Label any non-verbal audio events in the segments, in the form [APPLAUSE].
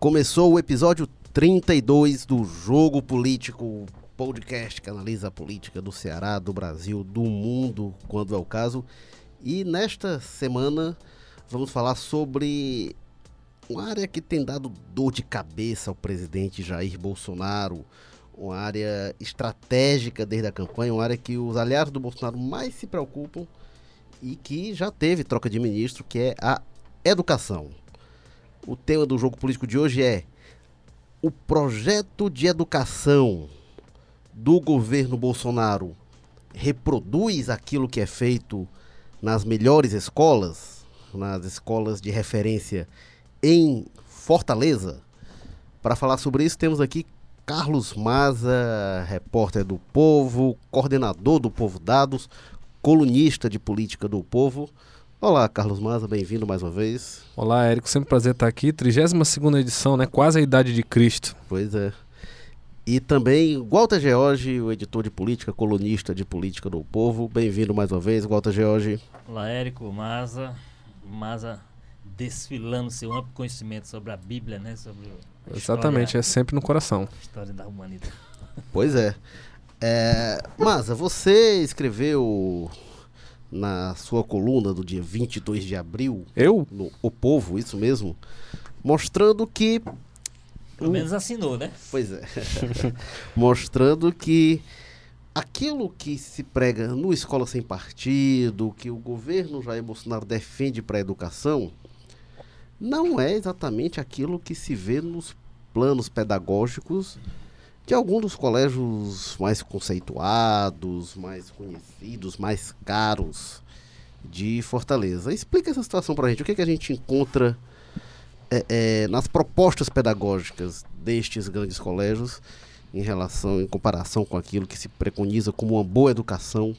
Começou o episódio 32 do Jogo Político, podcast que analisa a política do Ceará, do Brasil, do mundo, quando é o caso. E nesta semana vamos falar sobre uma área que tem dado dor de cabeça ao presidente Jair Bolsonaro, uma área estratégica desde a campanha, uma área que os aliados do Bolsonaro mais se preocupam e que já teve troca de ministro, que é a educação. O tema do jogo político de hoje é o projeto de educação do governo Bolsonaro reproduz aquilo que é feito nas melhores escolas, nas escolas de referência em Fortaleza. Para falar sobre isso, temos aqui Carlos Maza, repórter do Povo, coordenador do Povo Dados, colunista de política do Povo. Olá, Carlos Maza, bem-vindo mais uma vez. Olá, Érico, sempre um prazer estar aqui. 32 edição, né? Quase a idade de Cristo. Pois é. E também Walter George, o editor de política, colunista de política do Povo. Bem-vindo mais uma vez, Walter George. Olá, Érico, Maza. Maza desfilando seu amplo conhecimento sobre a Bíblia, né? Sobre Exatamente, história, é sempre no coração. História da humanidade. Pois é. é Maza, você escreveu na sua coluna do dia 22 de abril. Eu? No O Povo, isso mesmo. Mostrando que. Pelo menos assinou, né? Pois é. [LAUGHS] mostrando que aquilo que se prega no Escola Sem Partido, que o governo Jair Bolsonaro defende para a educação, não é exatamente aquilo que se vê nos planos pedagógicos de alguns dos colégios mais conceituados, mais conhecidos, mais caros de Fortaleza. Explica essa situação para a gente. O que, é que a gente encontra é, é, nas propostas pedagógicas destes grandes colégios em relação, em comparação com aquilo que se preconiza como uma boa educação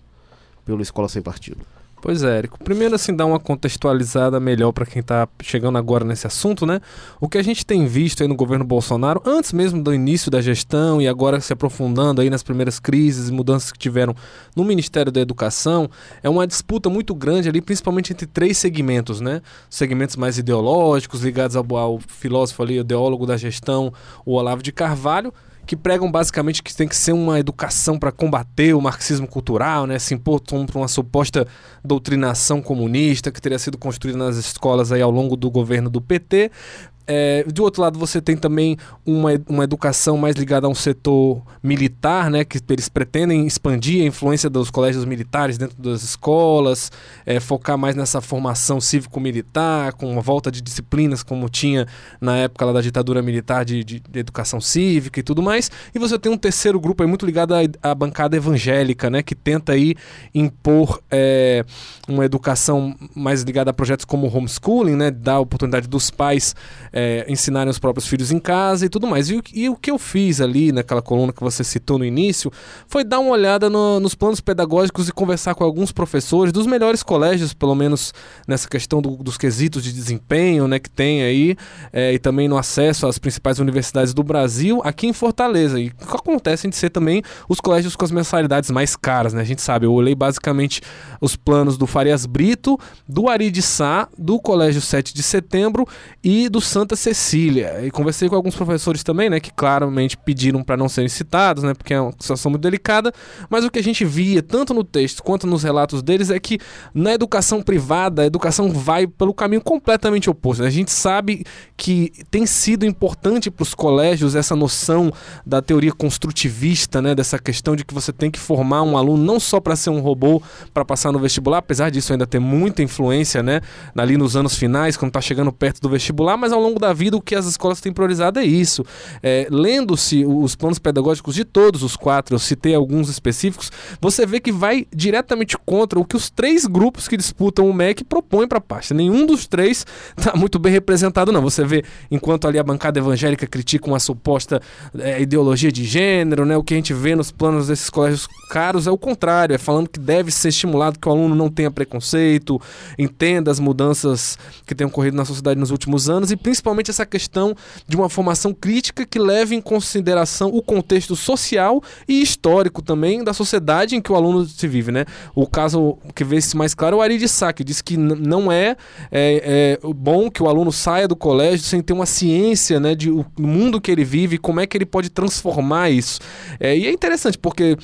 pelo Escola Sem Partido? Pois é, Érico. Primeiro, assim, dar uma contextualizada melhor para quem está chegando agora nesse assunto, né? O que a gente tem visto aí no governo Bolsonaro, antes mesmo do início da gestão e agora se aprofundando aí nas primeiras crises e mudanças que tiveram no Ministério da Educação, é uma disputa muito grande ali, principalmente entre três segmentos, né? Segmentos mais ideológicos, ligados ao, ao filósofo ali, ideólogo da gestão, o Olavo de Carvalho, que pregam basicamente que tem que ser uma educação para combater o marxismo cultural, né, se impor para uma suposta doutrinação comunista que teria sido construída nas escolas aí ao longo do governo do PT, é, de outro lado, você tem também uma, uma educação mais ligada a um setor militar, né, que eles pretendem expandir a influência dos colégios militares dentro das escolas, é, focar mais nessa formação cívico-militar, com uma volta de disciplinas como tinha na época lá da ditadura militar de, de, de educação cívica e tudo mais. E você tem um terceiro grupo aí muito ligado à, à bancada evangélica, né, que tenta aí impor é, uma educação mais ligada a projetos como homeschooling, né, dar a oportunidade dos pais é, ensinarem os próprios filhos em casa e tudo mais. E, e, o que eu fiz ali naquela coluna que você citou no início foi dar uma olhada no, nos planos pedagógicos e conversar com alguns professores dos melhores colégios, pelo menos nessa questão do, dos quesitos de desempenho né, que tem aí, é, e também no acesso às principais universidades do Brasil, aqui em Fortaleza. E que acontecem de ser também os colégios com as mensalidades mais caras, né? A gente sabe, eu olhei basicamente os planos do Farias Brito, do Ari de Sá, do Colégio 7 de Setembro e do Santa Santa Cecília. E conversei com alguns professores também, né, que claramente pediram para não serem citados, né, porque é uma situação muito delicada, mas o que a gente via tanto no texto quanto nos relatos deles é que na educação privada, a educação vai pelo caminho completamente oposto. A gente sabe que tem sido importante para os colégios essa noção da teoria construtivista, né, dessa questão de que você tem que formar um aluno não só para ser um robô para passar no vestibular, apesar disso ainda ter muita influência, né, ali nos anos finais, quando está chegando perto do vestibular, mas ao longo longo da vida, o que as escolas têm priorizado é isso. É, Lendo-se os planos pedagógicos de todos os quatro, eu citei alguns específicos, você vê que vai diretamente contra o que os três grupos que disputam o MEC propõem para a pasta. Nenhum dos três está muito bem representado, não. Você vê, enquanto ali a bancada evangélica critica uma suposta é, ideologia de gênero, né, o que a gente vê nos planos desses colégios caros é o contrário, é falando que deve ser estimulado que o aluno não tenha preconceito, entenda as mudanças que têm ocorrido na sociedade nos últimos anos e principalmente principalmente essa questão de uma formação crítica que leve em consideração o contexto social e histórico também da sociedade em que o aluno se vive, né? O caso que vê se mais claro é o Ari de Sá, que diz que não é, é, é, bom que o aluno saia do colégio sem ter uma ciência né, de o mundo que ele vive, como é que ele pode transformar isso. É, e é interessante porque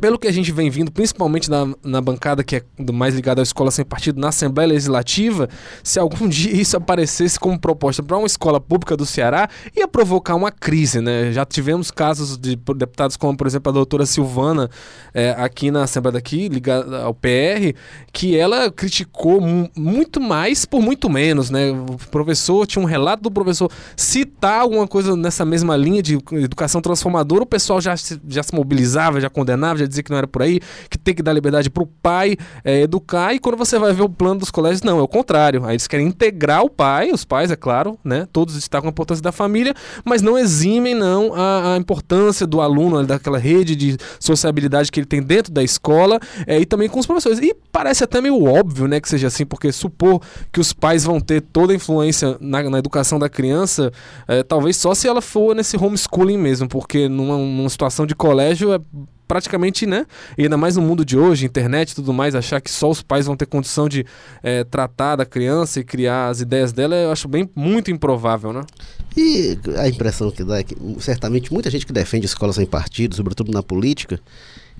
pelo que a gente vem vindo, principalmente na, na bancada que é mais ligada à escola sem partido, na Assembleia Legislativa, se algum [LAUGHS] dia isso aparecesse como proposta para uma escola pública do Ceará, ia provocar uma crise, né? Já tivemos casos de deputados como, por exemplo, a doutora Silvana, é, aqui na Assembleia daqui, ligada ao PR, que ela criticou muito mais por muito menos, né? O professor, tinha um relato do professor citar alguma coisa nessa mesma linha de educação transformadora, o pessoal já se, já se mobilizava, já condenava, já dizer que não era por aí, que tem que dar liberdade para o pai é, educar, e quando você vai ver o plano dos colégios, não, é o contrário. Aí eles querem integrar o pai, os pais, é claro, né? Todos destacam a importância da família, mas não eximem, não, a, a importância do aluno, daquela rede de sociabilidade que ele tem dentro da escola é, e também com os professores. E parece até meio óbvio, né, que seja assim, porque supor que os pais vão ter toda a influência na, na educação da criança, é, talvez só se ela for nesse homeschooling mesmo, porque numa, numa situação de colégio é praticamente, né? E ainda mais no mundo de hoje, internet e tudo mais, achar que só os pais vão ter condição de é, tratar da criança e criar as ideias dela, eu acho bem muito improvável, né? E a impressão que dá é que certamente muita gente que defende escolas sem partido, sobretudo na política,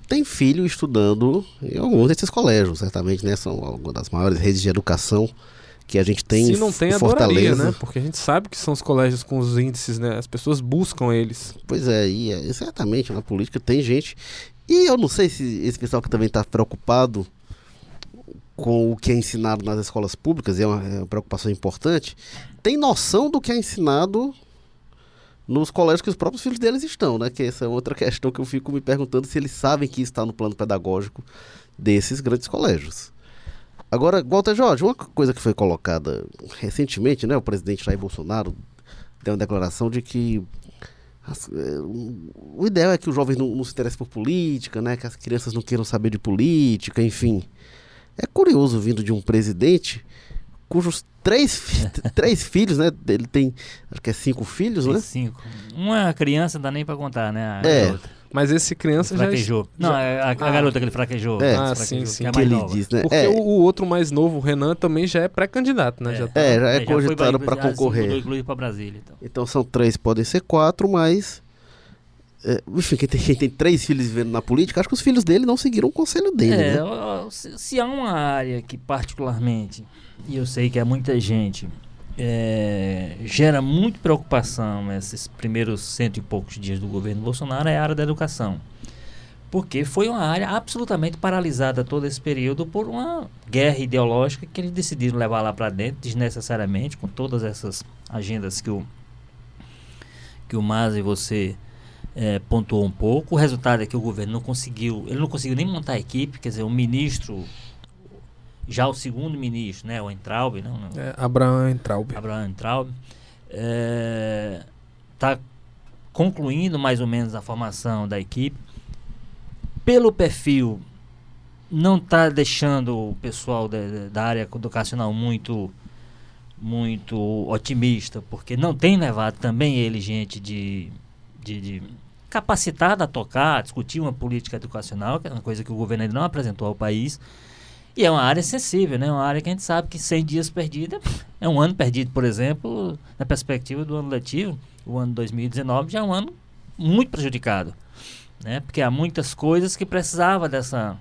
tem filho estudando em alguns desses colégios, certamente, né? São algumas das maiores redes de educação que a gente tem Se não tem, Fortaleza. Adoraria, né? Porque a gente sabe que são os colégios com os índices, né? As pessoas buscam eles. Pois é, e é, certamente na política tem gente. E eu não sei se esse pessoal que também está preocupado com o que é ensinado nas escolas públicas, e é uma, é uma preocupação importante, tem noção do que é ensinado nos colégios que os próprios filhos deles estão, né? Que essa é outra questão que eu fico me perguntando se eles sabem que está no plano pedagógico desses grandes colégios. Agora, Walter Jorge, uma coisa que foi colocada recentemente, né? O presidente Jair Bolsonaro deu uma declaração de que é, o ideal é que os jovens não, não se interessem por política, né? Que as crianças não queiram saber de política, enfim. É curioso vindo de um presidente cujos três, [LAUGHS] três filhos, né? Ele tem, acho que é cinco filhos, tem né? Cinco. Uma criança não dá nem para contar, né? A é. Outra. Mas esse criança fraquejou. já. Não, é a, a, ah. garota que ele fraquejou. É, ah, sim, sim. Que, é que ele diz, né? Porque é. o, o, outro mais novo, o Renan, também já é pré-candidato, né? É, já, tá... é, já é, é cogitado para concorrer. para Brasília. Então. então são três, podem ser quatro, mas. É, enfim, quem tem, quem tem, três filhos vivendo na política, acho que os filhos dele não seguiram o conselho dele. É, né? se, se há uma área que, particularmente, e eu sei que é muita gente é, gera muito preocupação esses primeiros cento e poucos dias do governo Bolsonaro é a área da educação. Porque foi uma área absolutamente paralisada todo esse período por uma guerra ideológica que eles decidiram levar lá para dentro desnecessariamente, com todas essas agendas que o, que o Mas e você é, pontuou um pouco. O resultado é que o governo não conseguiu, ele não conseguiu nem montar a equipe, quer dizer, o ministro já o segundo ministro, né, o Entraub, não, não é, Abraham Entraub. Abraham Entraub está é, concluindo mais ou menos a formação da equipe. Pelo perfil, não está deixando o pessoal da, da área educacional muito muito otimista, porque não tem levado também ele gente de, de, de capacitada a tocar, a discutir uma política educacional, que é uma coisa que o governo ainda não apresentou ao país. E é uma área sensível, né? Uma área que a gente sabe que 100 dias perdidos é um ano perdido, por exemplo, na perspectiva do ano letivo, o ano 2019 já é um ano muito prejudicado, né? Porque há muitas coisas que precisava dessa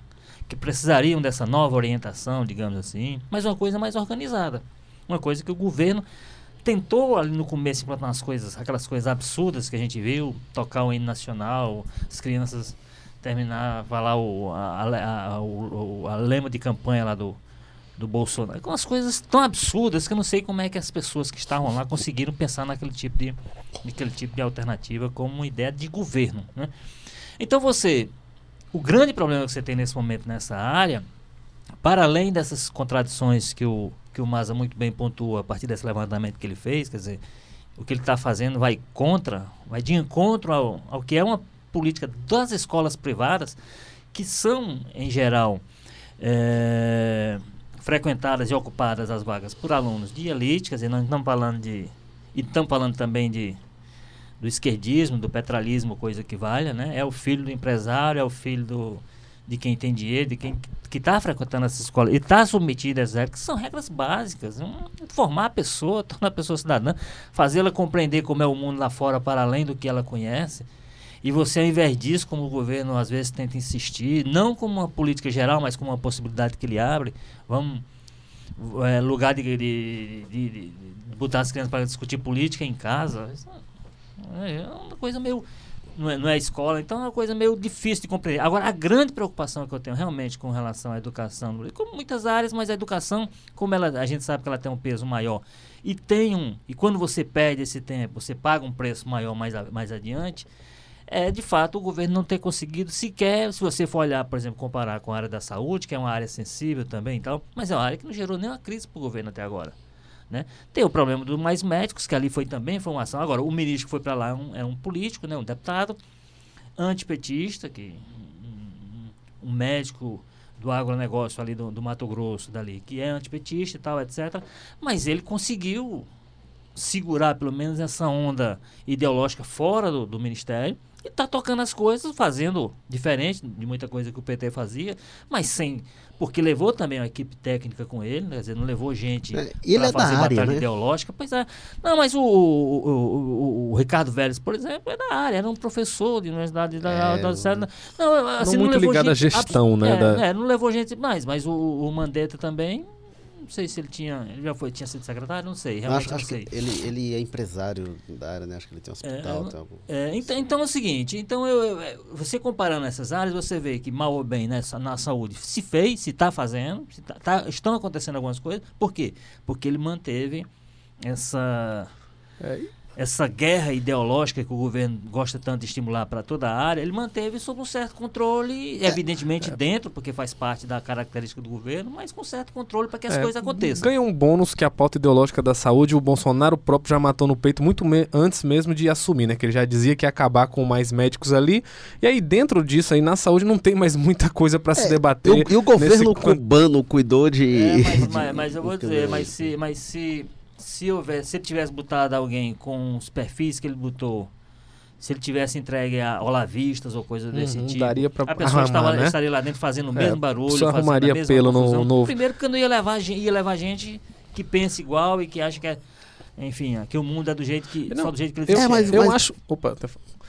que precisariam dessa nova orientação, digamos assim, mas uma coisa mais organizada. Uma coisa que o governo tentou ali no começo implantar umas coisas, aquelas coisas absurdas que a gente viu, tocar o hino nacional, as crianças terminar, falar o, a, a, a, o, a lema de campanha lá do, do Bolsonaro. Com as coisas tão absurdas que eu não sei como é que as pessoas que estavam lá conseguiram pensar naquele tipo de, naquele tipo de alternativa como uma ideia de governo. Né? Então você. O grande problema que você tem nesse momento nessa área, para além dessas contradições que o, que o Maza muito bem pontua a partir desse levantamento que ele fez, quer dizer, o que ele está fazendo vai contra, vai de encontro ao, ao que é uma política das escolas privadas, que são, em geral, é, frequentadas e ocupadas as vagas por alunos de elite, quer dizer, nós estamos falando de. E estamos falando também de do esquerdismo, do petralismo, coisa que valha, né? É o filho do empresário, é o filho do, de quem tem dinheiro, de quem que está frequentando essa escola e está submetido a essas regras, que são regras básicas. Um, formar a pessoa, tornar a pessoa cidadã, fazê-la compreender como é o mundo lá fora para além do que ela conhece. E você, ao invés disso, como o governo às vezes tenta insistir, não como uma política geral, mas como uma possibilidade que ele abre, vamos. É, lugar de, de, de, de, botar as crianças para discutir política em casa. É, é uma coisa meio não é, não é escola, então é uma coisa meio difícil de compreender. Agora, a grande preocupação que eu tenho realmente com relação à educação, como muitas áreas, mas a educação, como ela, a gente sabe que ela tem um peso maior, e tem um, e quando você perde esse tempo, você paga um preço maior mais, mais adiante, é de fato o governo não ter conseguido sequer, se você for olhar, por exemplo, comparar com a área da saúde, que é uma área sensível também e tal, mas é uma área que não gerou nenhuma crise para o governo até agora. Né? Tem o problema dos mais médicos, que ali foi também informação. Agora, o ministro que foi para lá é um, é um, político, né? um deputado, antipetista, que, um, um médico do agronegócio ali do, do, Mato Grosso, dali, que é antipetista e tal, etc. Mas ele conseguiu segurar pelo menos essa onda ideológica fora do, do ministério e está tocando as coisas, fazendo diferente de muita coisa que o PT fazia, mas sem. Porque levou também uma equipe técnica com ele, né? quer dizer, não levou gente é, para é fazer batalha área, né? ideológica. Pois é. Não, mas o, o, o, o, Ricardo Vélez, por exemplo, é da área, era um professor de universidade da, é, da, da, da Não, assim, não, não muito ligado gente, à gestão, né? É, da... é, não levou gente mais, mas o, o Mandetta também não sei se ele tinha. Ele já foi, tinha sido secretário, não sei. Realmente acho, não sei. ele, ele é empresário da área, né? Acho que ele tem um hospital. É, tem algum... é, então, então é o seguinte, então eu, eu, você comparando essas áreas, você vê que mal ou bem nessa, na saúde se fez, se está fazendo, se tá, tá, estão acontecendo algumas coisas. Por quê? Porque ele manteve essa. É essa guerra ideológica que o governo gosta tanto de estimular para toda a área, ele manteve sob um certo controle, evidentemente é. dentro, porque faz parte da característica do governo, mas com certo controle para que as é, coisas aconteçam. Ganha um bônus que a pauta ideológica da saúde, o Bolsonaro próprio já matou no peito muito me antes mesmo de assumir, né? Que ele já dizia que ia acabar com mais médicos ali. E aí dentro disso aí na saúde não tem mais muita coisa para se é, debater. E, o governo nesse... cubano cuidou de, é, mas, mas, mas eu vou [LAUGHS] dizer, mas se, mas se se houvesse, se ele tivesse botado alguém com os perfis que ele botou, se ele tivesse entregue a olavistas ou coisa desse uhum, tipo, daria pra a pessoa arrumar, estava, né? estaria lá dentro fazendo o mesmo é, barulho, só arrumaria pelo no, no, Primeiro porque não ia levar, ia levar gente que pensa igual e que acha que é, enfim, que o mundo é do jeito que não, só do jeito que ele eu, é, mas, eu mas, acho, opa,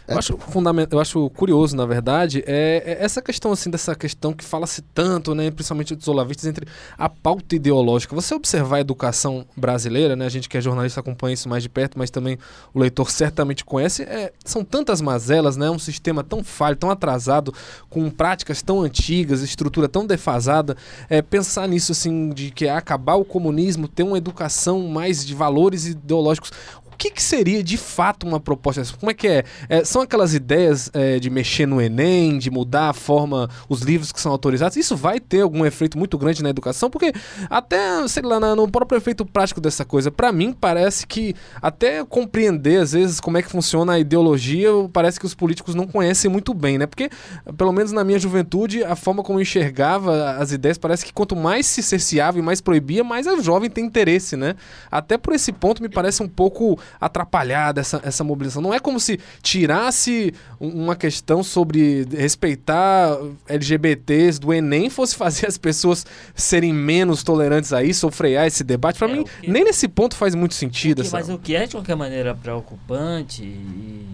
eu acho, fundament... eu acho curioso, na verdade, é, é, essa questão, assim, dessa questão que fala-se tanto, né, principalmente dos olavistas, entre a pauta ideológica. Você observar a educação brasileira, né, a gente que é jornalista acompanha isso mais de perto, mas também o leitor certamente conhece, é, são tantas mazelas, né, um sistema tão falho, tão atrasado, com práticas tão antigas, estrutura tão defasada, é, pensar nisso, assim, de que acabar o comunismo, ter uma educação mais de valores ideológicos que, que, seria de fato uma proposta dessa? Como é que é? é são aquelas ideias é, de mexer no Enem, de mudar a forma, os livros que são autorizados? Isso vai ter algum efeito muito grande na educação? Porque até, sei lá, no próprio efeito prático dessa coisa, para mim parece que até compreender às vezes como é que funciona a ideologia, parece que os políticos não conhecem muito bem, né? Porque, pelo menos na minha juventude, a forma como eu enxergava as ideias parece que quanto mais se cerceava e mais proibia, mais o jovem tem interesse, né? Até por esse ponto me parece um pouco atrapalhada essa, essa mobilização. Não é como se tirasse uma questão sobre respeitar LGBTs do Enem fosse fazer as pessoas serem menos tolerantes a isso ou frear esse debate. Para é, mim, que... nem nesse ponto faz muito sentido. O que, mas o que é de qualquer maneira preocupante e,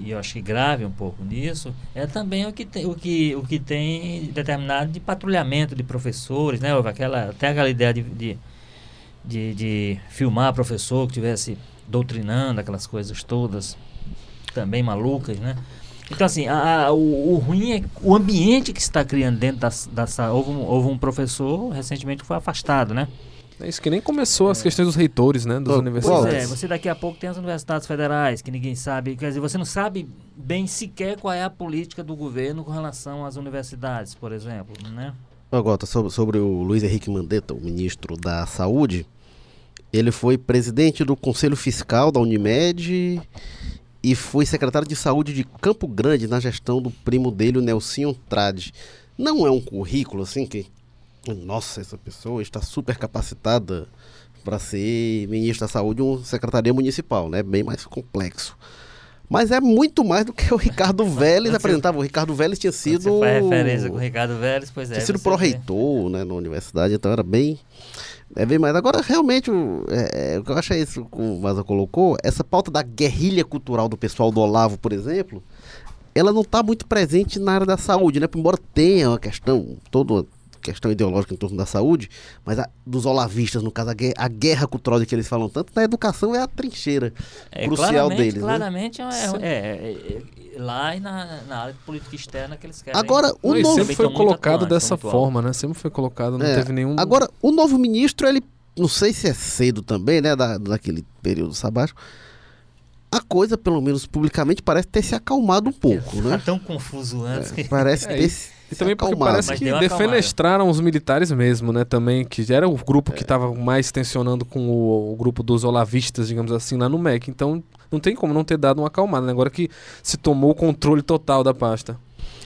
e eu acho que grave um pouco nisso, é também o que tem, o que, o que tem determinado de patrulhamento de professores, né? Aquela, até aquela ideia de, de, de, de filmar professor que tivesse doutrinando, aquelas coisas todas também malucas, né? Então, assim, a, a, o, o, ruim é o ambiente que se está criando dentro da, da houve, um, houve um professor recentemente que foi afastado, né? É isso que nem começou é. as questões dos reitores, né, das universidades. Pois é, você daqui a pouco tem as universidades federais, que ninguém sabe, quer dizer, você não sabe bem sequer qual é a política do governo com relação às universidades, por exemplo, né? Agora, sobre, sobre o Luiz Henrique Mandetta, o ministro da Saúde, ele foi presidente do Conselho Fiscal da Unimed e foi secretário de Saúde de Campo Grande na gestão do primo dele, o Nelsinho Trade. Não é um currículo assim que Nossa, essa pessoa está super capacitada para ser ministro da saúde uma secretaria municipal, né? Bem mais complexo. Mas é muito mais do que o Ricardo [LAUGHS] Vélez apresentava. O Ricardo Vélez tinha sido. Você faz referência com o Ricardo Vélez, pois é. Tinha sido pró-reitor né, na universidade, então era bem. É bem mais. Agora, realmente, o, é, é, o que eu acho é isso que o Maza colocou, essa pauta da guerrilha cultural do pessoal do Olavo, por exemplo, ela não está muito presente na área da saúde, né? Embora tenha uma questão, toda questão ideológica em torno da saúde, mas a, dos olavistas, no caso, a guerra, a guerra cultural de que eles falam tanto, na educação é a trincheira é, crucial deles. Né? Claramente né? é, é, é, lá e na, na área de política externa que eles querem. Agora, o novo... sempre foi colocado dessa forma, né? Sempre foi colocado, não teve nenhum. Agora, o novo ministro, ele, não sei se é cedo também, né, da, daquele período sabático, a coisa, pelo menos publicamente, parece ter se acalmado um pouco, né? Tá tão confuso antes. É, parece [LAUGHS] ter se e também porque parece que defenestraram os militares mesmo, né? Também, que era o grupo que estava mais tensionando com o, o, grupo dos olavistas, digamos assim, lá no MEC. Então, não tem como não ter dado uma acalmada, né? Agora que se tomou o controle total da pasta.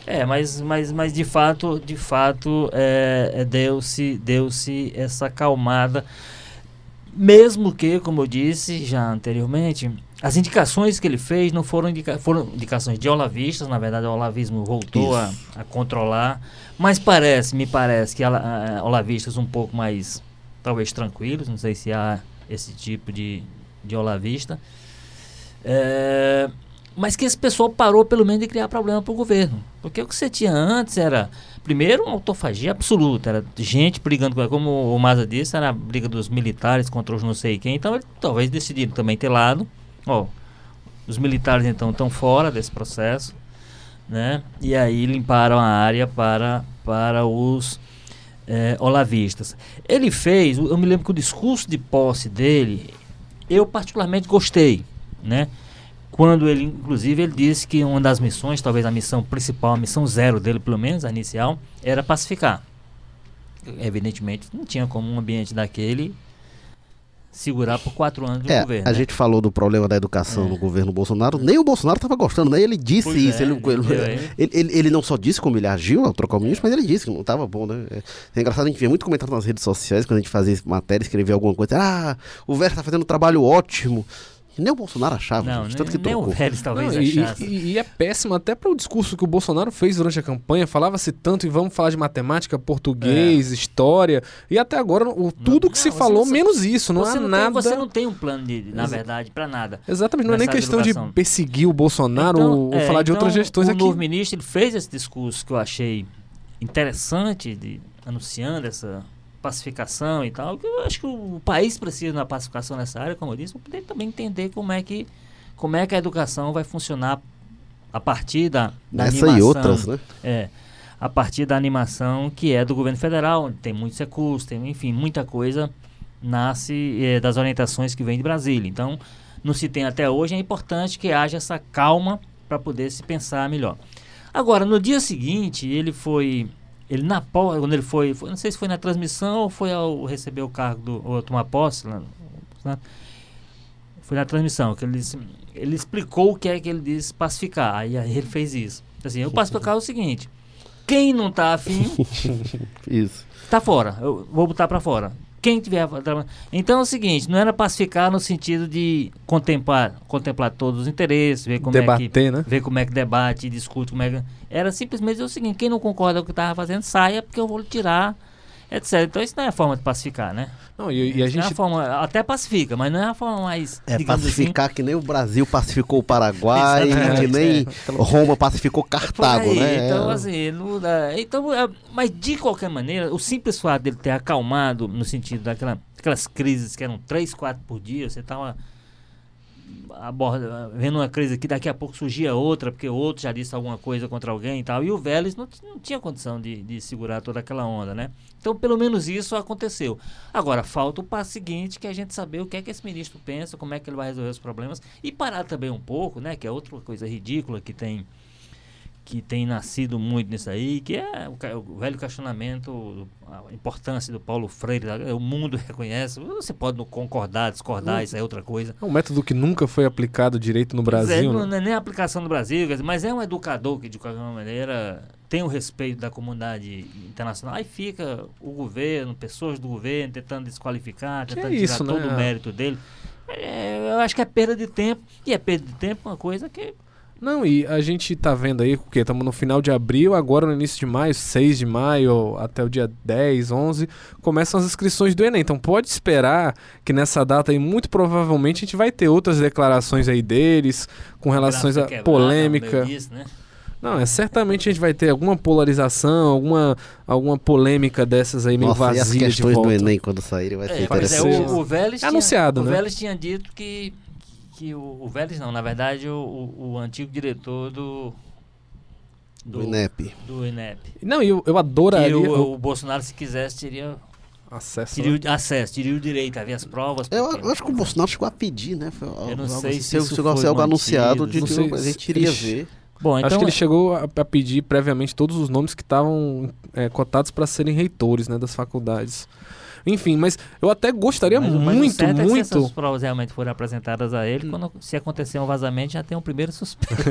É, mas, mas, mas de fato, de fato, é, é deu-se deu -se essa acalmada. Mesmo que, como eu disse já anteriormente, as indicações que ele fez não foram, indica foram indicações de olavistas, na verdade o olavismo voltou a, a, controlar, mas parece, me parece que a, a, olavistas um pouco mais, talvez tranquilos, não sei se há esse tipo de, de olavista, é, mas que esse pessoal parou pelo menos de criar problema para o governo, porque o que você tinha antes era, primeiro, uma autofagia absoluta, era gente brigando, como o Maza disse, era a briga dos militares contra os não sei quem, então ele, talvez decidiram também ter lado, Ó, os militares então estão fora desse processo, né? E aí limparam a área para, para os é, olavistas. Ele fez, eu me lembro que o discurso de posse dele, eu particularmente gostei, né? Quando ele, inclusive, ele disse que uma das missões, talvez a missão principal, a missão zero dele, pelo menos, a inicial, era pacificar. Evidentemente, não tinha como um ambiente daquele segurar por quatro anos do é, governo. A né? gente falou do problema da educação é. no governo Bolsonaro, nem o Bolsonaro estava gostando, né? Ele disse pois isso. É, ele, ele, ele, ele, não só disse como ele agiu ao trocar o ministro, mas ele disse que não estava bom, né? É, é, engraçado, a gente vê muito comentário nas redes sociais quando a gente fazia matéria, escrevia alguma coisa. Ah, o Verso está fazendo um trabalho ótimo. Nem o Bolsonaro achava, não, gente, tanto que nem o Vélez talvez não, e, achasse. E, e, é péssimo até para o discurso que o Bolsonaro fez durante a campanha. Falava-se tanto e vamos falar de matemática, português, é. história. E até agora, o, tudo não, que se falou, menos isso. Não há não nada. Tem, você não tem um plano, de, na verdade, para nada. Exatamente. Não é nem questão de perseguir o Bolsonaro então, ou, é, falar de outras então, gestões o aqui. O novo ministro ele fez esse discurso que eu achei interessante, de, anunciando essa pacificação e tal. Eu acho que o país precisa uma pacificação nessa área, como eu disse, para poder também entender como é que como é que a educação vai funcionar a partir da, da Essa animação. e outras, né? É, a partir da animação que é do governo federal, onde tem muitos recursos, tem, enfim, muita coisa nasce é, das orientações que vem de Brasília. Então, não se tem até hoje, é importante que haja essa calma para poder se pensar melhor. Agora, no dia seguinte, ele foi ele na quando ele foi, foi, não sei se foi na transmissão ou foi ao receber o cargo do ou tomar posse, né? foi na transmissão que ele ele explicou o que é que ele disse pacificar. Aí, aí ele fez isso. Assim, eu pacificar é o seguinte: quem não tá afim, [LAUGHS] isso. tá fora. Eu vou botar para fora. Quem tiver então é o seguinte, não era pacificar no sentido de contemplar, contemplar todos os interesses, ver como Debater, é que né? ver como é que debate, discute, como é que, era simplesmente o seguinte, quem não concorda com o que estava fazendo, saia porque eu vou tirar etc. Então isso não é a forma de pacificar, né? Não, e, e a gente... É a forma, até pacifica, mas não é a forma mais. É pacificar assim. que nem o Brasil pacificou o Paraguai, que nem é. Roma pacificou Cartago, aí, né? Então, assim, não dá. Então, é, mas de qualquer maneira, o simples fato dele ter acalmado, no sentido daquela, daquelas crises que eram três, quatro por dia, você estava aborda, vendo uma crise aqui, daqui a pouco surgia outra, porque outro já disse alguma coisa contra alguém e tal. E o Vélez não, não tinha condição de, de segurar toda aquela onda, né? Então, pelo menos isso aconteceu. Agora, falta o passo seguinte, que é a gente saber o que é que esse ministro pensa, como é que ele vai resolver os problemas, e parar também um pouco, né? Que é outra coisa ridícula que tem que tem nascido muito nisso aí, que é o, o, velho questionamento, a importância do Paulo Freire, o mundo [LAUGHS] reconhece, você pode não concordar, discordar, isso é outra coisa. É um método que nunca foi aplicado direito no Brasil. É, não, né? não é nem a aplicação no Brasil, mas é um educador que, de qualquer maneira, tem o respeito da comunidade internacional. Aí fica o governo, pessoas do governo tentando desqualificar, tentando é tirar isso, todo né? o mérito dele. É, eu acho que é perda de tempo. E é perda de tempo uma coisa que Não, e a gente tá vendo aí, porque estamos no final de abril, agora no início de maio, 6 de maio até o dia 10, 11, começam as inscrições do Enem. Então pode esperar que nessa data aí, muito provavelmente, a gente vai ter outras declarações aí deles, com relações a quebrada, polêmica. disso, né? Não, é certamente a gente vai ter alguma polarização, alguma, alguma polêmica dessas aí meio Nossa, e as vazias de questões do volta. Enem quando saírem vai ser É, pois é, interessante. o, o Vélez É tinha, anunciado, o né? Vélez tinha dito que, que o, o Vélez não, na verdade o, o, o antigo diretor do Do INEP. do INEP. Não, eu, eu adoraria... o, o Bolsonaro, se quisesse, teria, Acesso, teria o acesso, teria o direito a ver as provas. Eu, eu acho que o Bolsonaro chegou a pedir, né? Foi algo não assim, sei se chegou- isso chegou a foi ser algo mantido, anunciado de não sei a se gente iria ver. Bom, então Acho que ele é- chegou a, a pedir previamente todos os nomes que estavam é, cotados para serem reitores né, das faculdades. Enfim, mas eu até gostaria mas o- mas o muito, certo é que se muito. essas provas realmente forem apresentadas a ele, quando se acontecer um vazamento, já tem um primeiro [LAUGHS] suspeito.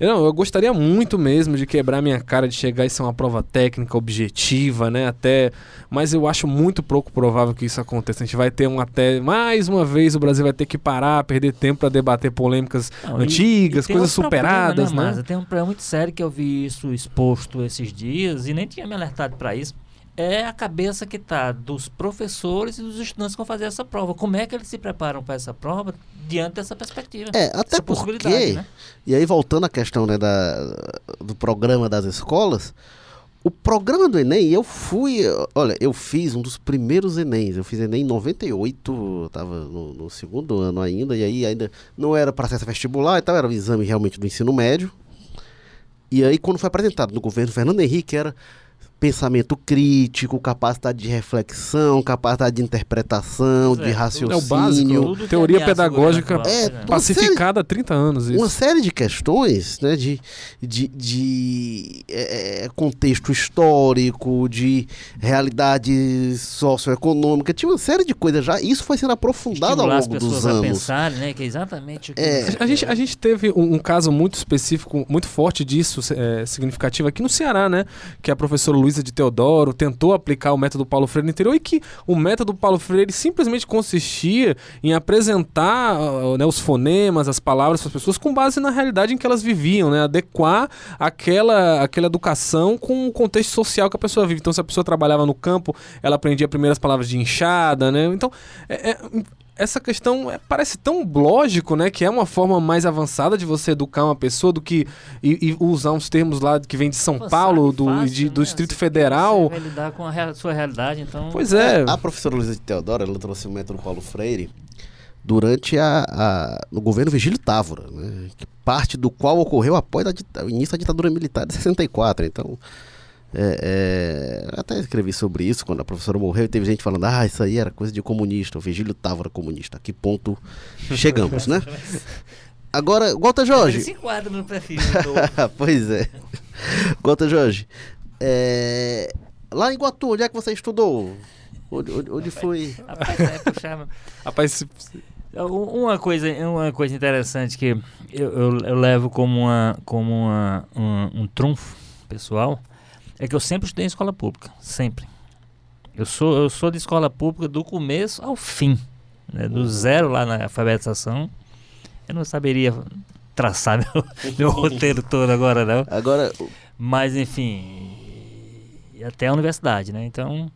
É. Não, eu gostaria muito mesmo de quebrar minha cara de chegar e ser uma prova técnica, objetiva, né? Até. Mas eu acho muito pouco provável que isso aconteça. A gente vai ter um até. Mais uma vez o Brasil vai ter que parar, perder tempo para debater polêmicas Não, e- antigas, e tem coisas outro problema, superadas, né? Márcia? Tem um problema muito sério que eu vi isso exposto esses dias e nem tinha me alertado para isso. É a cabeça que tá dos professores e dos estudantes que vão fazer essa prova. Como é que eles se preparam para essa prova diante dessa perspectiva? É, até essa possibilidade, porque, né? e aí voltando à questão né, da, do programa das escolas, o programa do Enem, eu fui, olha, eu fiz um dos primeiros Enems, eu fiz Enem em 98, eu tava no, no segundo ano ainda, e aí ainda não era para acesso vestibular e tal, era um exame realmente do ensino médio. E aí quando foi apresentado no governo Fernando Henrique era pensamento crítico, capacidade de reflexão, capacidade de interpretação, é, de raciocínio. É o básico. Teoria o pedagógica governo É, né? Pacificada há 30 anos. Isso. uma série de questões, né, de, de, de é, é, contexto histórico, de realidade socioeconômica, tinha uma série de coisas já. Isso foi sendo aprofundado ao Estimular longo pessoas dos a anos. pensarem, né? Que é exatamente o que... É. A gente, a gente teve um, um caso muito específico, muito forte disso, é, significativo aqui no Ceará, né? Que a professora Luísa de Teodoro tentou aplicar o método Paulo Freire no interior e que o método Paulo Freire simplesmente consistia em apresentar né, os fonemas, as palavras para as pessoas com base na realidade em que elas viviam, né? Adequar aquela, aquela educação com o contexto social que a pessoa vive. Então, se a pessoa trabalhava no campo, ela aprendia primeiro as palavras de enxada, né? Então, é- é- essa questão é- parece tão lógico, né? Que é uma forma mais avançada de você educar uma pessoa do que e, e usar uns termos lá que vem de São Pô, Paulo, do, fácil, de- do né? Distrito Você- Federal. Vai lidar com a rea- sua realidade, então... Pois é. A professora Luísa de Teodoro, ela trouxe o método Paulo Freire durante a, a- no governo Vigílio Távora, né, que parte do qual ocorreu após a o início da ditadura militar de 64. Então, é, é, até escrevi sobre isso quando a professora morreu e teve gente falando, ah, isso aí era coisa de comunista, o Vigílio Távora comunista. A que ponto chegamos, né? [LAUGHS] Agora, Walter Ele Jorge. se enquadra no perfil do... [LAUGHS] pois é. Walter Jorge. é, lá em Guatu, onde é que você estudou? Onde, onde- onde foi? Rapaz, é, puxar... [LAUGHS] Rapaz, se- Um- Uma coisa, uma coisa interessante que eu, eu- eu levo como, uma, como uma, um, um trunfo pessoal é que eu sempre estudei em escola pública, sempre. Eu sou, eu sou de escola pública do começo ao fim, né, do zero lá na alfabetização. Eu não saberia traçar [LAUGHS] meu, meu roteiro todo agora, não. Agora, Mas, enfim, e até a universidade, né? Então.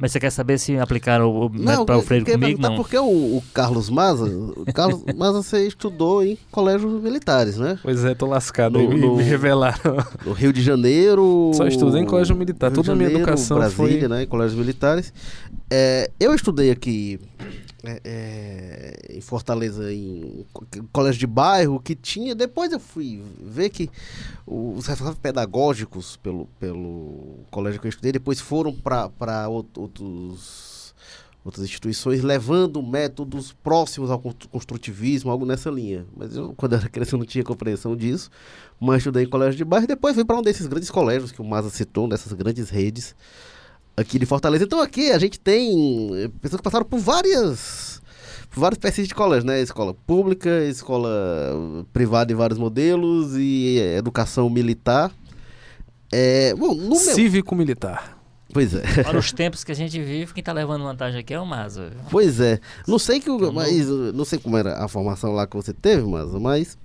Mas você quer saber se aplicaram o, método para o Freire comigo? Não. por que o, o Carlos Maza, o Carlos [LAUGHS] Maza você estudou em colégios militares, né? pois é, tô lascado. No- aí, me, no- me revelaram. No Rio de Janeiro. Só estudei em colégio militar, toda a minha educação Brasília, foi- né? Em colégios militares. É, eu estudei aqui é, é, em Fortaleza, em co- colégio de bairro, que tinha. Depois eu fui ver que os responsáveis pedagógicos pelo, pelo colégio que eu estudei, depois foram para outros. Outras instituições levando métodos próximos ao constru- construtivismo, algo nessa linha. Mas eu, quando eu era criança, eu não tinha compreensão disso. Mas estudei em colégio de bairro e depois fui para um desses grandes colégios que o Maza citou, dessas grandes redes aqui de Fortaleza. Então aqui a gente tem eh, pessoas que passaram por várias vários perfis de colégio, né? Escola pública, escola privada de vários modelos e educação militar. É, bom, meu... Cívico-militar. Pois é. Para os [LAUGHS] tempos que a gente vive, quem tá levando vantagem aqui é o Maza. Pois é. Não sei que o, Então, mas não sei como era a formação lá que você teve, mas mas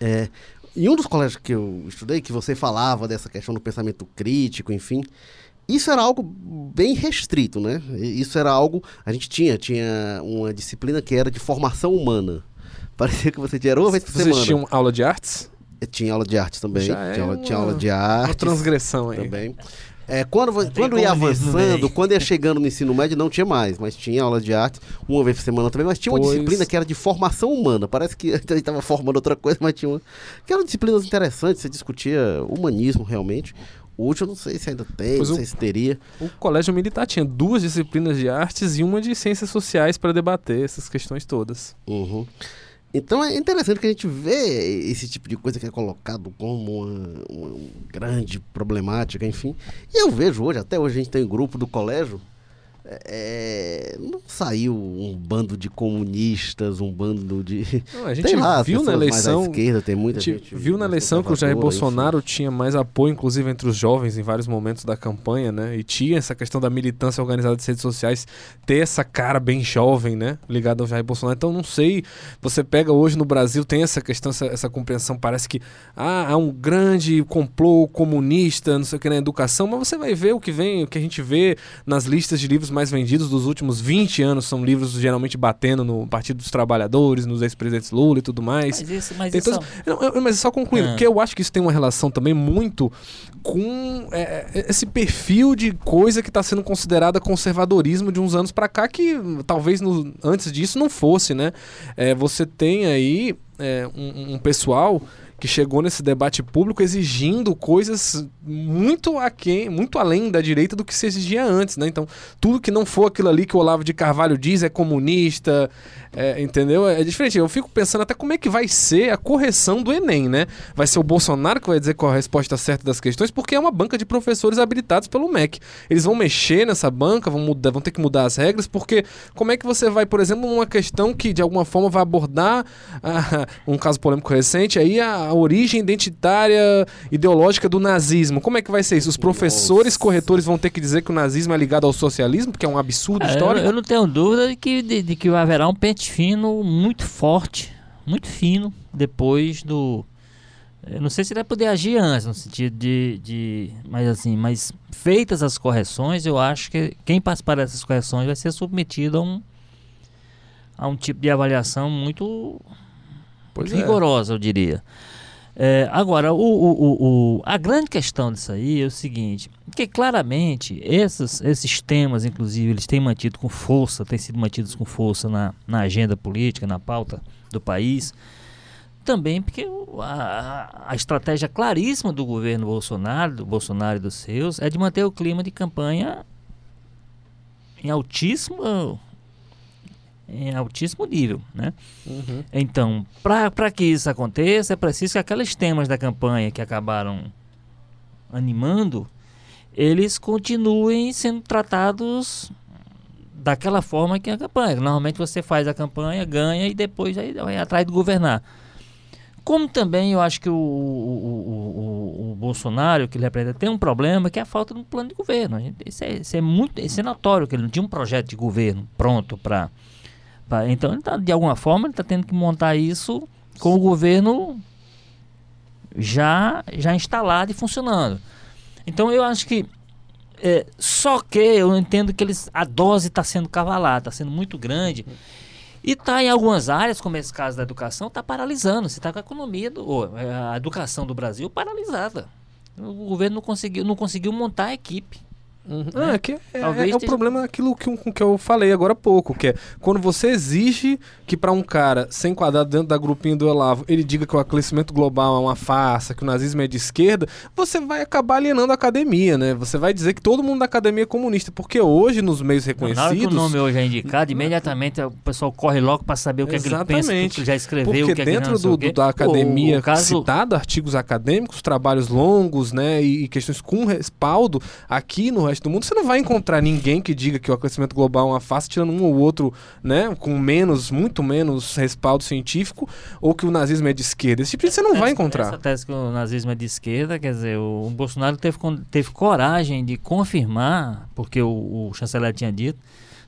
é, em um dos colégios que eu estudei que você falava dessa questão do pensamento crítico, enfim, isso era algo bem restrito, né? Isso era algo a gente tinha tinha uma disciplina que era de formação humana. [LAUGHS] Parecia que você tinha uma vez por Vocês semana. tinham aula de artes? Tinha aula de arte também. Já é tinha, aula, tinha uma- aula de Uma arte transgressão aí. também. É, quando quando ia no avançando, quando ia chegando no ensino médio, não tinha mais, mas tinha aula de arte uma vez por semana também, mas tinha uma Pois. disciplina que era de formação humana. Parece que [LAUGHS] a gente estava formando outra coisa, mas tinha uma. Que eram disciplinas interessantes, você discutia humanismo realmente. Hoje eu não sei se ainda tem, Pois não o- sei se teria. O colégio militar tinha duas disciplinas de artes e uma de ciências sociais para debater essas questões todas. Uhum. Então é interessante que a gente vê esse tipo de coisa que é colocado como uma, uma grande problemática, enfim. E eu vejo hoje, até hoje a gente tem um grupo do colégio, é, não saiu um bando de comunistas, um bando de. Não, a gente tem lá, viu na pessoas mais à eleição. esquerda, tem A muita gente viu na eleição que o Jair. Bolsonaro tinha mais apoio, inclusive entre os jovens, em vários momentos da campanha, né? E tinha essa questão da militância organizada das redes sociais ter essa cara bem jovem, né? Ligada ao Jair Bolsonaro. Então, não sei. Você pega hoje no Brasil, tem essa questão, essa, essa compreensão. Parece que ah, há um grande complô comunista, não sei o que, na educação, mas você vai ver o que vem, o que a gente vê nas listas de livros mais vendidos dos últimos 20 anos. São livros geralmente batendo no Partido dos Trabalhadores, nos ex-presidentes Lula e tudo mais. Mas isso, mas Tem isso todos- Não, eu- mas só concluindo, Ah. porque eu acho que isso tem uma relação também muito com é, é, esse perfil de coisa que está sendo considerada conservadorismo de uns anos para cá, que talvez no- antes disso não fosse, né? É, você tem aí é, um, um pessoal que chegou nesse debate público exigindo coisas muito aquém, muito além da direita do que se exigia antes, né? Então, tudo que não for aquilo ali que o Olavo de Carvalho diz é comunista, é, entendeu? É diferente. Eu fico pensando até como é que vai ser a correção do Enem, né? Vai ser o Bolsonaro que vai dizer qual a resposta certa das questões, porque é uma banca de professores habilitados pelo MEC. Eles vão mexer nessa banca, vão, mudar, vão ter que mudar as regras, porque como é que você vai, por exemplo, numa questão que de alguma forma vai abordar ah, [LAUGHS] um caso polêmico recente, aí a, a origem identitária ideológica do nazismo. Como é que vai ser isso? Os professores Nossa. corretores vão ter que dizer que o nazismo é ligado ao socialismo, porque é um absurdo Ah, eu, histórico? eu não tenho dúvida de que, de, de que haverá um pente fino muito forte, muito fino, depois do. Eu não sei se ele vai poder agir antes, no sentido de, de. Mas assim, mas feitas as correções, eu acho que quem participar dessas correções vai ser submetido a um. a um tipo de avaliação muito Pois é. rigorosa, eu diria. É, agora, o, o- o- a grande questão disso aí é o seguinte, que claramente esses, esses temas, inclusive, eles têm mantido com força, têm sido mantidos com força na, na agenda política, na pauta do país, também porque a, a estratégia claríssima do governo Bolsonaro, do Bolsonaro e dos seus, é de manter o clima de campanha em altíssimo, em altíssimo nível, né? Uhum. Então, para que isso aconteça, é preciso que aqueles temas da campanha que acabaram animando, eles continuem sendo tratados daquela forma que é a campanha. Normalmente você faz a campanha, ganha e depois aí vai atrás de governar. Como também eu acho que o, o, o, o- Bolsonaro, que ele representa, tem um problema que é a falta de um plano de governo. Isso é, isso é muito isso é notório, que ele não tinha um projeto de governo pronto para. Então, ele tá, de alguma forma, ele está tendo que montar isso com o governo já, já instalado e funcionando. Então, eu acho que. é, só que eu entendo que eles, a dose está sendo cavalada, está sendo muito grande. E está em algumas áreas, como esse caso da educação, está paralisando. Você está com a economia, do, ou, a educação do Brasil paralisada. O governo não conseguiu, não conseguiu montar a equipe. Uhum. Ah, é, que é, Talvez é o esteja- problema aquilo que, que eu falei agora há pouco, que é quando você exige que para um cara ser enquadrado dentro da grupinha do Olavo, ele diga que o aquecimento global é uma farsa, que o nazismo é de esquerda, você vai acabar alienando a academia, né? Você vai dizer que todo mundo da academia é comunista, porque hoje nos meios Na hora que o reconhecidos... nome hoje é indicado, imediatamente o pessoal corre logo para saber o que, é que ele pensa, o que Exatamente. ele já escreveu, Porque o que é que dentro não sei do, o quê. do- da O- academia o caso, citado, artigos acadêmicos, trabalhos longos, né, e, e questões com respaldo, aqui no leste do mundo, você não vai encontrar ninguém que diga que o aquecimento global é uma face, tirando um ou outro, né, com menos, muito menos respaldo científico, ou que o nazismo é de esquerda. Esse tipo de você não vai encontrar. Essa tese que o nazismo é de esquerda, quer dizer, o, Bolsonaro teve, teve coragem de confirmar, porque o, o chanceler tinha dito,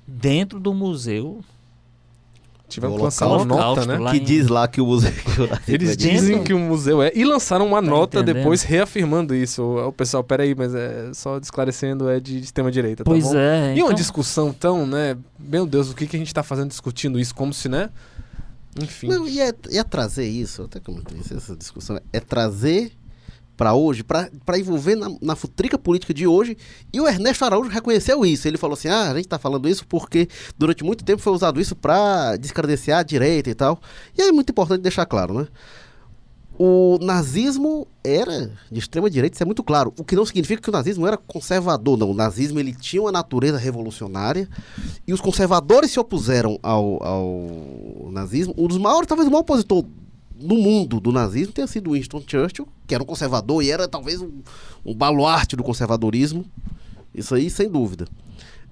dentro do museu Tivemos que lançar uma nota, né? Que diz lá que o museu. [LAUGHS] Eles dizem que o museu é. E lançaram uma tá nota entendendo? depois reafirmando isso. O, pessoal, peraí, mas é só esclarecendo, é de extrema-direita. Tá pois bom? é. E então... uma discussão tão, né? Meu Deus, o que, que a gente está fazendo discutindo isso? Como se, né? Enfim. Não, e é, é trazer isso, até comentei essa discussão, é trazer para hoje, para envolver na, na futrica política de hoje. E o Ernesto Araújo reconheceu isso. Ele falou assim: ah, a gente está falando isso porque durante muito tempo foi usado isso para descredenciar a direita e tal. E é muito importante deixar claro, né? O nazismo era de extrema direita, isso é muito claro. O que não significa que o nazismo era conservador, não. O nazismo ele tinha uma natureza revolucionária e os conservadores se opuseram ao, ao nazismo. Um dos maiores, talvez o maior opositor no mundo do nazismo tenha sido Winston Churchill, que era um conservador e era talvez um, um baluarte do conservadorismo. Isso aí, sem dúvida.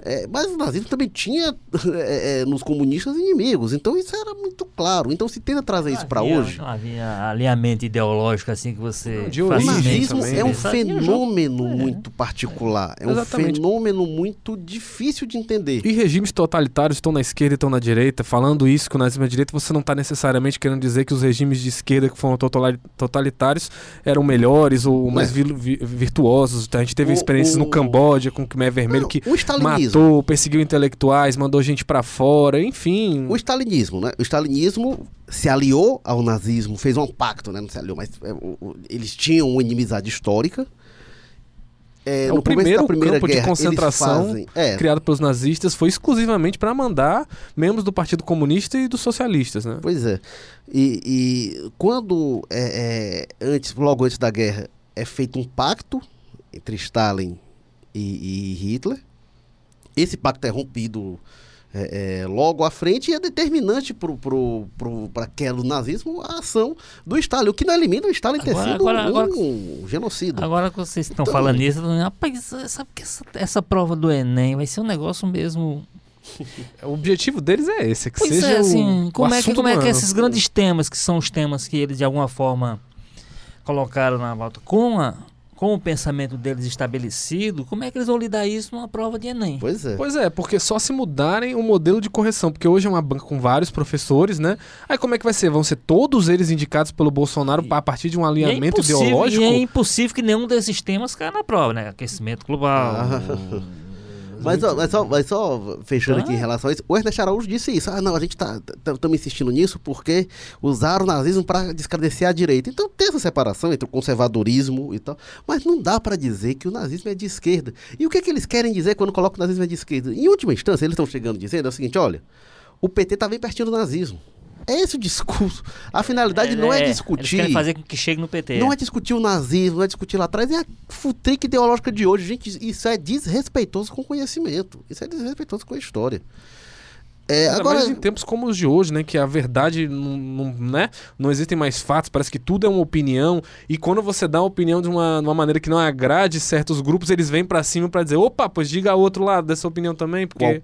É, mas o nazismo também tinha [LAUGHS] é, é, nos comunistas inimigos, então isso era muito claro. Então se tenta trazer isso para hoje. Não havia alinhamento ideológico assim que você. De o nazismo também. é um fenômeno é. muito particular, é Exatamente. um fenômeno muito difícil de entender. E regimes totalitários estão na esquerda e estão na direita. Falando isso que o nazismo é direita, você não está necessariamente querendo dizer que os regimes de esquerda que foram totalitários eram melhores ou mais virtuosos. A gente teve o, experiências o... no Camboja com o Khmer Vermelho não, que matou matou, perseguiu intelectuais, mandou gente para fora, enfim. O stalinismo, né? O stalinismo se aliou ao nazismo, fez um pacto, né? Não se aliou, mas é, eles tinham uma inimizade histórica. É, é o primeiro campo guerra, de concentração fazem, é. criado pelos nazistas foi exclusivamente para mandar membros do Partido Comunista e dos socialistas, né? Pois é. E, e quando é, é antes, logo antes da guerra, é feito um pacto entre Stalin e, e Hitler, esse pacto é rompido é, é, logo à frente e é determinante para a queda do nazismo a ação do Stalin, o que não elimina o Stalin ter sido agora, um, agora, um, genocida. Agora que vocês estão então, falando isso, rapaz, sabe que essa, essa prova do Enem vai ser um negócio mesmo [LAUGHS] o objetivo deles é esse, que pois seja é, assim, o, como o é que como é que esses grandes temas que são os temas que eles de alguma forma colocaram na volta com a com o pensamento deles estabelecido, como é que eles vão lidar isso numa prova de Enem? Pois é. Pois é, porque só se mudarem o modelo de correção, porque hoje é uma banca com vários professores, né? Aí como é que vai ser? Vão ser todos eles indicados pelo Bolsonaro e, a partir de um alinhamento é ideológico? E é impossível que nenhum desses temas caia na prova, né? Aquecimento global. Ah. [LAUGHS] Mas, ó, mas, só, mas só fechando ah. aqui em relação a isso, o Ernesto Araújo disse isso. Ah, não, a gente tá, estamos tá, insistindo nisso porque usaram o nazismo para descredenciar a direita. Então tem essa separação entre o conservadorismo e tal. Mas não dá para dizer que o nazismo é de esquerda. E o que, é que eles querem dizer quando colocam o nazismo é de esquerda? Em última instância, eles estão chegando dizendo é o seguinte: olha, o PT tá bem pertinho do nazismo. É esse o discurso. A finalidade é, não é, é discutir. Eles fazer com que chegue no PT. Não é discutir o nazismo, não é discutir lá atrás. É a futrica ideológica de hoje. Gente, isso é desrespeitoso com o conhecimento. Isso é desrespeitoso com a história. É, agora em tempos como os de hoje, né, que a verdade não, não, né, não existem mais fatos, parece que tudo é uma opinião e quando você dá uma opinião de uma, de uma maneira que não agrade certos grupos, eles vêm para cima para dizer, opa, pois diga ao outro lado dessa opinião também, porque Qual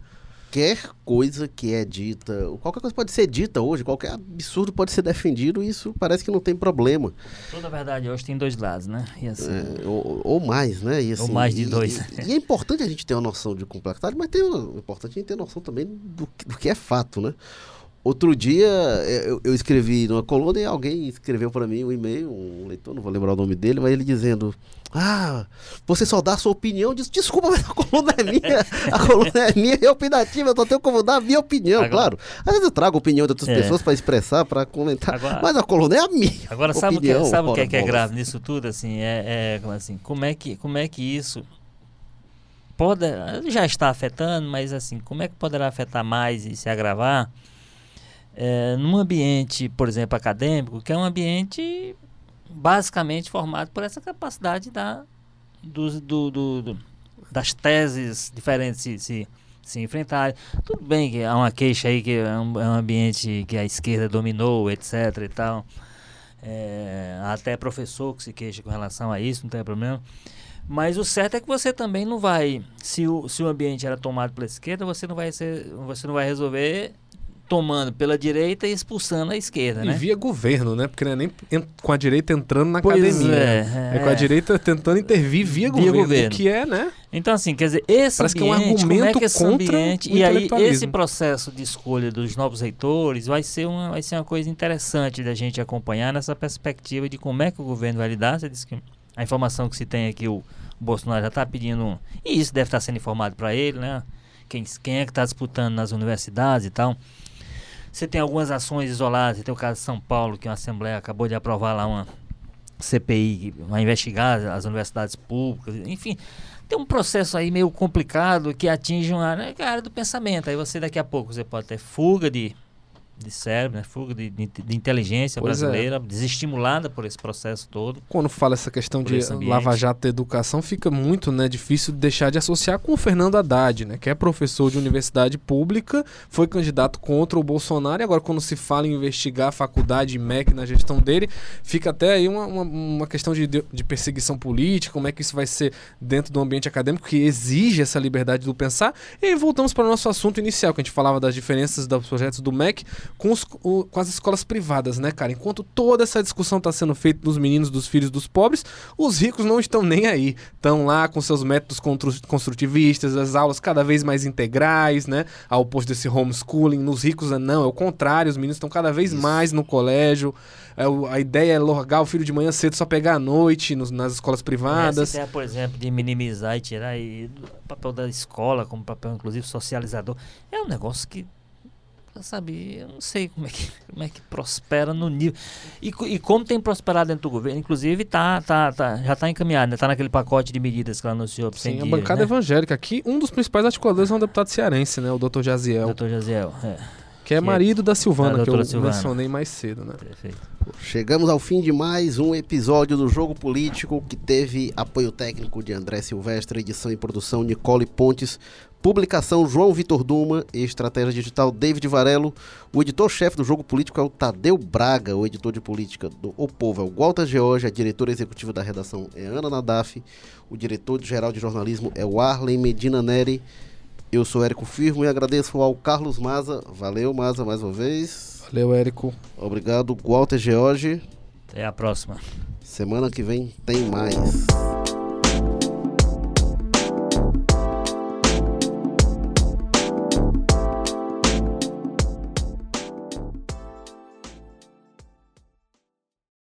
qualquer coisa que é dita, qualquer coisa pode ser dita hoje, qualquer absurdo pode ser defendido, e isso parece que não tem problema. Toda verdade hoje tem dois lados, né? Assim, é, ou, ou, mais, né? Assim, ou mais de dois. E, e, é importante a gente ter uma noção de complexidade, mas tem é importante a gente ter noção também do, do que é fato, né? Outro dia eu, eu, escrevi numa coluna e alguém escreveu para mim um e-mail, um leitor, não vou lembrar o nome dele, mas ele dizendo: Ah, você só dá a sua opinião. Diz, Desculpa, mas a coluna é minha, a coluna é minha e é opinativa, eu só tenho como dar a minha opinião, agora, claro. Às vezes eu trago a opinião de outras é. pessoas para expressar, para comentar, agora, mas a coluna é a minha. Agora, sabe o que, sabe o que, é, que é grave nisso tudo? Assim, é, é, assim, como, é que, como é que isso pode. Já está afetando, mas assim, como é que poderá afetar mais e se agravar? É, num ambiente, por exemplo, acadêmico, que é um ambiente basicamente formado por essa capacidade da, do, do, do, do das teses diferentes se, se, se enfrentarem. Tudo bem que há uma queixa aí que é um, é um ambiente que a esquerda dominou, etc. e tal. É, até professor que se queixa com relação a isso, não tem problema. Mas o certo é que você também não vai, se o, se o ambiente era tomado pela esquerda, você não vai ser, você não vai resolver tomando pela direita e expulsando a esquerda, E né? via governo, né? Porque não é nem com a direita entrando na Pois academia. é, né? é. com a direita tentando intervir via, Via governo, governo. O que é, né? Então, assim, quer dizer, esse Parece que é um ambiente, é argumento que esse contra ambiente... E aí, esse processo de escolha dos novos reitores vai ser, uma, vai ser uma coisa interessante da gente acompanhar nessa perspectiva de como é que o governo vai lidar. Você disse que a informação que se tem aqui, o Bolsonaro já está pedindo... E isso deve estar sendo informado para ele, né? Quem, quem é que está disputando nas universidades e tal. Você tem algumas ações isoladas. Você tem o caso de São Paulo, que a Assembleia acabou de aprovar lá uma CPI vai investigar as universidades públicas. Enfim, tem um processo aí meio complicado que atinge uma área, que é a área do pensamento. Aí você daqui a pouco você pode ter fuga de, de cérebro, né? fuga de, de, de inteligência Pois é. brasileira, desestimulada por esse processo todo. Quando fala essa questão de esse ambiente. Lava Jato e educação, fica muito né, difícil deixar de associar com o Fernando Haddad, né, que é professor de universidade pública, foi candidato contra o Bolsonaro, e agora quando se fala em investigar a faculdade MEC na gestão dele, fica até aí uma, uma, uma questão de, de perseguição política, como é que isso vai ser dentro do ambiente acadêmico que exige essa liberdade do pensar. E aí voltamos para o nosso assunto inicial, que a gente falava das diferenças dos projetos do MEC com, os- o- com as escolas privadas, né, cara? Enquanto toda essa discussão está sendo feita dos meninos, dos filhos dos pobres, os ricos não estão nem aí. Estão lá com seus métodos construtivistas, as aulas cada vez mais integrais, né? Ao oposto desse homeschooling. Nos ricos, não, é o contrário. Os meninos estão cada vez Isso. mais no colégio. É, o- a ideia é largar o filho de manhã cedo, só pegar à noite nos- nas escolas privadas. Essa ideia, por exemplo, de minimizar e tirar aí do papel da escola como papel, inclusive, socializador, é um negócio que, sabe, eu não sei como é que, como é que prospera no nível. E, e como tem prosperado dentro do governo, inclusive tá, tá, tá, já está encaminhado, né? Tá naquele pacote de medidas que ela anunciou para Sim, a bancada evangélica aqui, um dos principais articuladores é um deputado cearense, né? O Dr. Jaziel, Doutor Jaziel, é, que é marido da Silvana, da que eu Silvana. mencionei mais cedo, né? perfeito. Chegamos ao fim de mais um episódio do Jogo Político que teve apoio técnico de André Silvestre, edição e produção Nicole Pontes, publicação João Vitor Duma, estratégia digital David Varelo, o editor-chefe do Jogo Político é o Tadeu Braga, o editor de política do O Povo é o Walter George, a diretora executiva da redação é Ana Nadaf, o diretor-geral de jornalismo é o Arlen Medina Neri, eu sou Érico Firmo e agradeço ao Carlos Maza, valeu Maza mais uma vez, Valeu, Érico. obrigado Walter George. Até a próxima. Semana que vem tem mais.